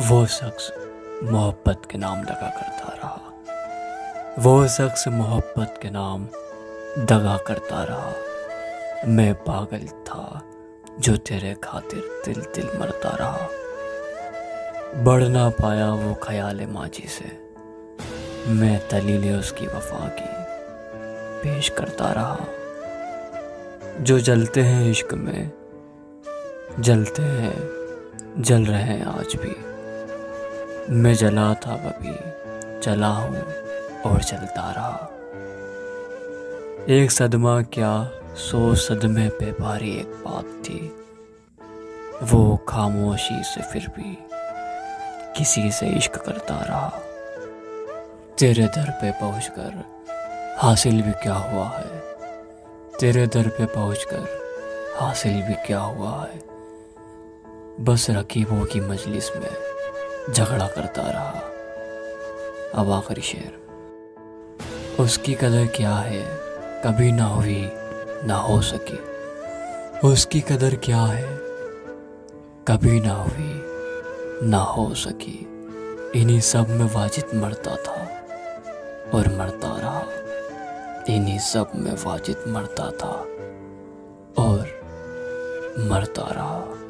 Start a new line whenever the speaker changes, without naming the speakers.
वो शख्स मोहब्बत के नाम दगा करता रहा। वो शख्स मोहब्बत के नाम दगा करता रहा। मैं पागल था जो तेरे खातिर दिल दिल मरता रहा। बढ़ ना पाया वो ख्याल माजी से। मैं दलील उसकी वफा की, पेश करता रहा। जो जलते हैं इश्क में, जलते हैं, जल रहे हैं आज भी। मैं जला था कभी चला हूँ और चलता रहा। एक सदमा क्या, सो सदमे पे भारी एक बात थी। वो खामोशी से फिर भी किसी से इश्क करता रहा। तेरे दर पे पहुंचकर हासिल भी क्या हुआ है? तेरे दर पे पहुंचकर हासिल भी क्या हुआ है? बस रकीबों की मजलिस में झगड़ा करता रहा। अब आखिरी शेर। उसकी कदर क्या है, कभी ना हुई, ना हो सकी। उसकी कदर क्या है, कभी ना हुई, ना हो सकी। इन्हीं सब में वाजिद मरता था और मरता रहा। इन्हीं सब में वाजिद मरता था और मरता रहा।